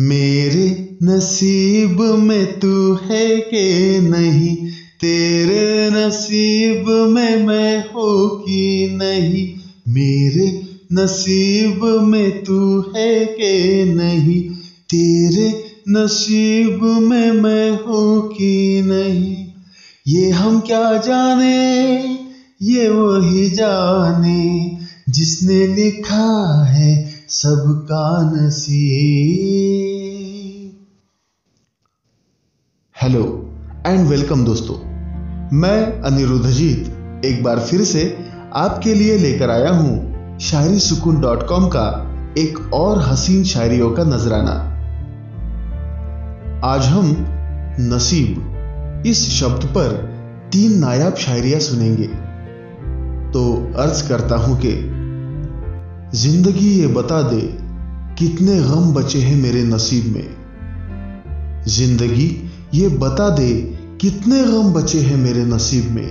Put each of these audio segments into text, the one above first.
मेरे नसीब में तू है के नहीं? तेरे नसीब में मैं हो कि नहीं? मेरे नसीब में तू है के नहीं? तेरे नसीब में मैं हूँ कि नहीं? ये हम क्या जाने? ये वही जाने जिसने लिखा है सबका नसीब। हेलो एंड वेलकम दोस्तों। मैं अनिरुद्धजीत एक बार फिर से आपके लिए लेकर आया हूँ शायरी सुकून डॉट कॉम का एक और हसीन शायरियों का नजराना। आज हम नसीब, इस शब्द पर तीन नायाब शायरियाँ सुनेंगे। तो अर्ज़ करता हूँ कि ज़िंदगी ये बता दे कितने गम बचे हैं मेरे नसीब में। ज़िंदगी ये बता दे कितने गम बचे हैं मेरे नसीब में।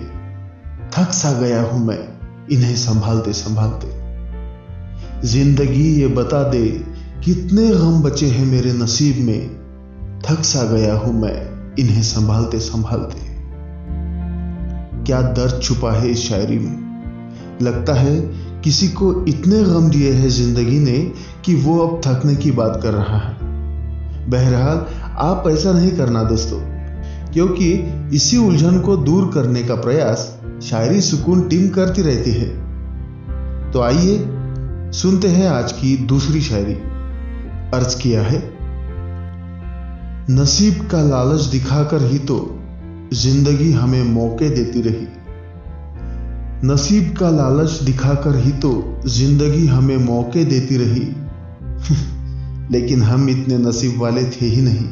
थक सा गया हूँ मैं इन्हें संभालते संभालते। ज़िंदगी ये बता दे कितने गम बचे हैं मेरे नसीब में। थक सा गया हूँ मैं इन्हें संभालते संभालते। क्या दर्द छुपा है इस शायरी में? लगता है किसी को इतने गम दिए हैं ज़िंदगी ने कि वो अब थकने की बात कर रहा है। बहरहाल, आप ऐसा नहीं करना दोस्तों, क्योंकि इसी उलझन को दूर करने का प्रयास शायरी सुकून टीम करती रहती है। तो आइए, सुनते हैं आज की दूसरी शायरी। अर्ज़ किया है, नसीब का लालच दिखाकर ही तो ज़िंदगी हमें मौके देती रही। नसीब का लालच दिखाकर ही तो ज़िंदगी हमें मौके देती रही। लेकिन हम इतने नसीब वाले थे ही नहीं,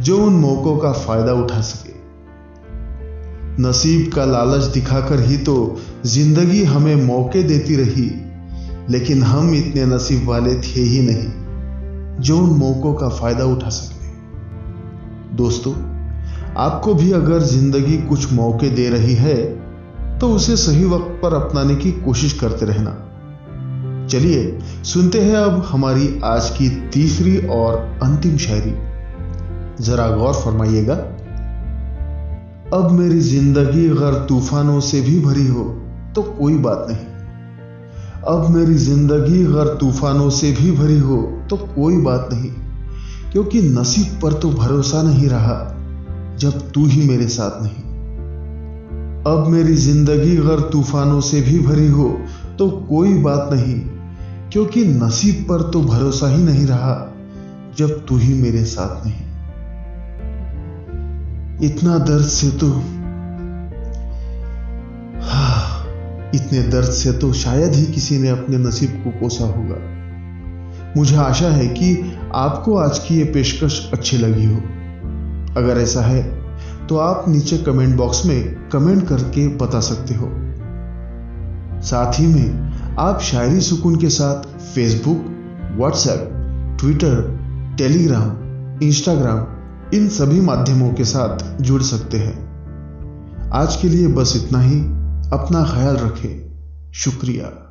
जो उन मौकों का फ़ायदा उठा सके। नसीब का लालच दिखाकर ही तो ज़िंदगी हमें मौके देती रही, लेकिन हम इतने नसीब वाले थे ही नहीं, जो उन मौकों का फ़ायदा उठा सके। दोस्तों, आपको भी अगर ज़िंदगी कुछ मौके दे रही है तो उसे सही वक्त पर अपनाने की कोशिश करते रहना। चलिए सुनते हैं अब हमारी आज की तीसरी और अंतिम शायरी। जरा गौर फरमाइएगा। अब मेरी ज़िंदगी अगर तूफानों से भी भरी हो तो कोई बात नहीं। अब मेरी ज़िंदगी अगर तूफानों से भी भरी हो तो कोई बात नहीं। क्योंकि नसीब पर तो भरोसा नहीं रहा, जब तू ही मेरे साथ नहीं। अब मेरी ज़िंदगी अगर तूफानों से भी भरी हो तो कोई बात नहीं। क्योंकि नसीब पर तो भरोसा ही नहीं रहा जब तू ही मेरे साथ नहीं। इतना दर्द से तो हाँ, इतने दर्द से तो शायद ही किसी ने अपने नसीब को कोसा होगा। मुझे आशा है कि आपको आज की ये पेशकश अच्छी लगी हो। अगर ऐसा है तो आप नीचे कमेंट बॉक्स में कमेंट करके बता सकते हो। साथ ही में आप शायरी सुकून के साथ Facebook WhatsApp Twitter Telegram Instagram इन सभी माध्यमों के साथ जुड़ सकते हैं। आज के लिए बस इतना ही। अपना ख्याल रखें। शुक्रिया।